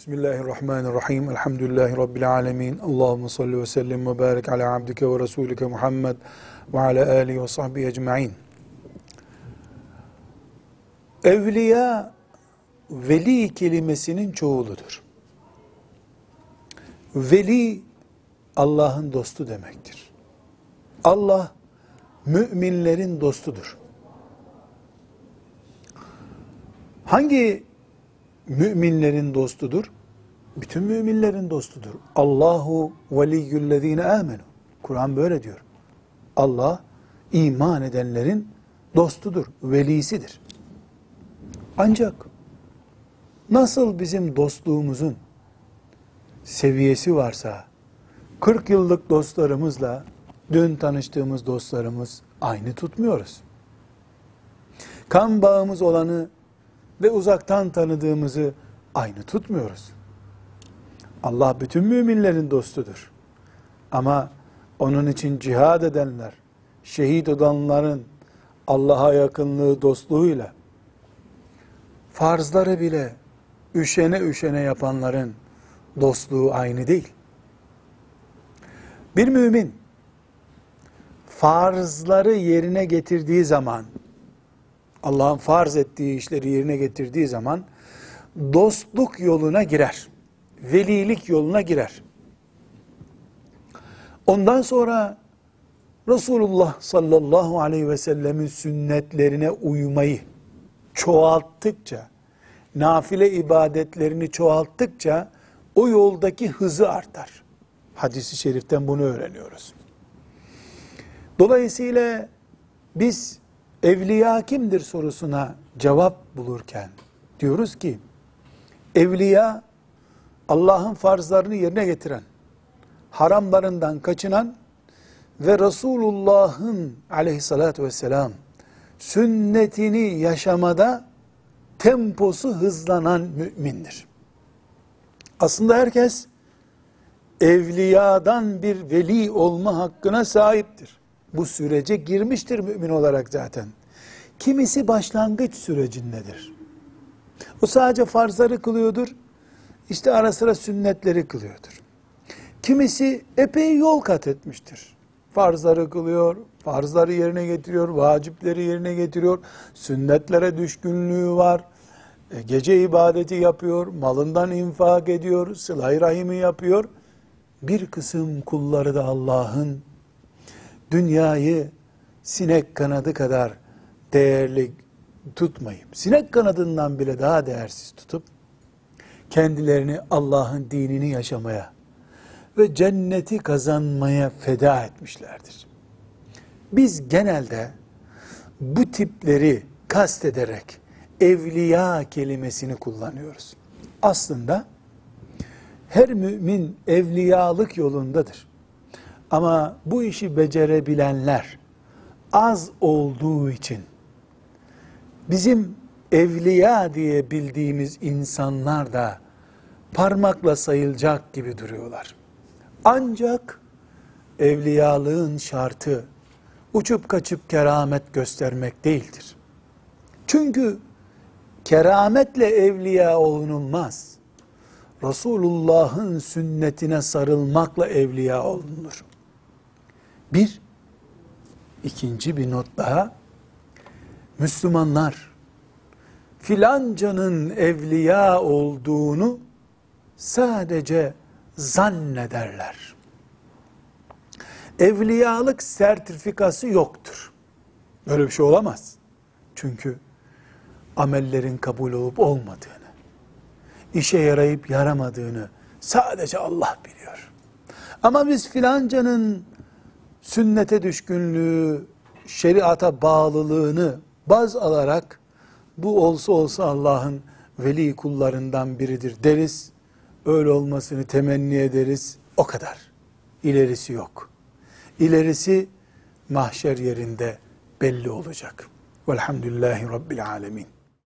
Bismillahirrahmanirrahim. Elhamdülillahi Rabbil alemin. Allahümme salli ve sellem ve barik ala abdike ve rasulike Muhammed ve ala alihi ve sahbihi ecma'in. Evliya, veli kelimesinin çoğuludur. Veli, Allah'ın dostu demektir. Allah, müminlerin dostudur. Hangi müminlerin dostudur? Bütün müminlerin dostudur. Allahu veliyyüllezine amenu. Kur'an böyle diyor. Allah iman edenlerin dostudur, velisidir. Ancak nasıl bizim dostluğumuzun seviyesi varsa 40 yıllık dostlarımızla dün tanıştığımız dostlarımız aynı tutmuyoruz. Kan bağımız olanı ve uzaktan tanıdığımızı aynı tutmuyoruz. Allah bütün müminlerin dostudur. Ama onun için cihad edenler, şehit olanların Allah'a yakınlığı dostluğuyla farzları bile üşene üşene yapanların dostluğu aynı değil. Bir mümin farzları yerine getirdiği zaman Allah'ın farz ettiği işleri yerine getirdiği zaman dostluk yoluna girer. Velilik yoluna girer. Ondan sonra Resulullah sallallahu aleyhi ve sellemin sünnetlerine uymayı çoğalttıkça, nafile ibadetlerini çoğalttıkça o yoldaki hızı artar. Hadis-i şeriften bunu öğreniyoruz. Dolayısıyla biz evliya kimdir sorusuna cevap bulurken diyoruz ki evliya Allah'ın farzlarını yerine getiren, haramlarından kaçınan ve Resulullah'ın aleyhissalatü vesselam sünnetini yaşamada temposu hızlanan mümindir. Aslında herkes evliyadan bir veli olma hakkına sahiptir bu sürece girmiştir mümin olarak zaten. Kimisi başlangıç sürecindedir. O sadece farzları kılıyordur. İşte ara sıra sünnetleri kılıyordur. Kimisi epey yol kat etmiştir. Farzları kılıyor, farzları yerine getiriyor, vacipleri yerine getiriyor, sünnetlere düşkünlüğü var, e, gece ibadeti yapıyor, malından infak ediyor, sıla rahimi yapıyor. Bir kısım kulları da Allah'ın dünyayı sinek kanadı kadar değerli tutmayıp, sinek kanadından bile daha değersiz tutup, kendilerini Allah'ın dinini yaşamaya ve cenneti kazanmaya feda etmişlerdir. Biz genelde bu tipleri kastederek evliya kelimesini kullanıyoruz. Aslında her mümin evliyalık yolundadır. Ama bu işi becerebilenler az olduğu için bizim evliya diye bildiğimiz insanlar da parmakla sayılacak gibi duruyorlar. Ancak evliyalığın şartı uçup kaçıp keramet göstermek değildir. Çünkü kerametle evliya olunulmaz. Resulullah'ın sünnetine sarılmakla evliya olunur. Bir, ikinci bir not daha, Müslümanlar filancanın evliya olduğunu sadece zannederler. Evliyalık sertifikası yoktur. Böyle bir şey olamaz. Çünkü amellerin kabul olup olmadığını, işe yarayıp yaramadığını sadece Allah biliyor. Ama biz filancanın sünnete düşkünlüğü, şeriata bağlılığını baz alarak bu olsa olsa Allah'ın veli kullarından biridir deriz. Öyle olmasını temenni ederiz. O kadar. İlerisi yok. İlerisi mahşer yerinde belli olacak. Velhamdülillahi Rabbil Alemin.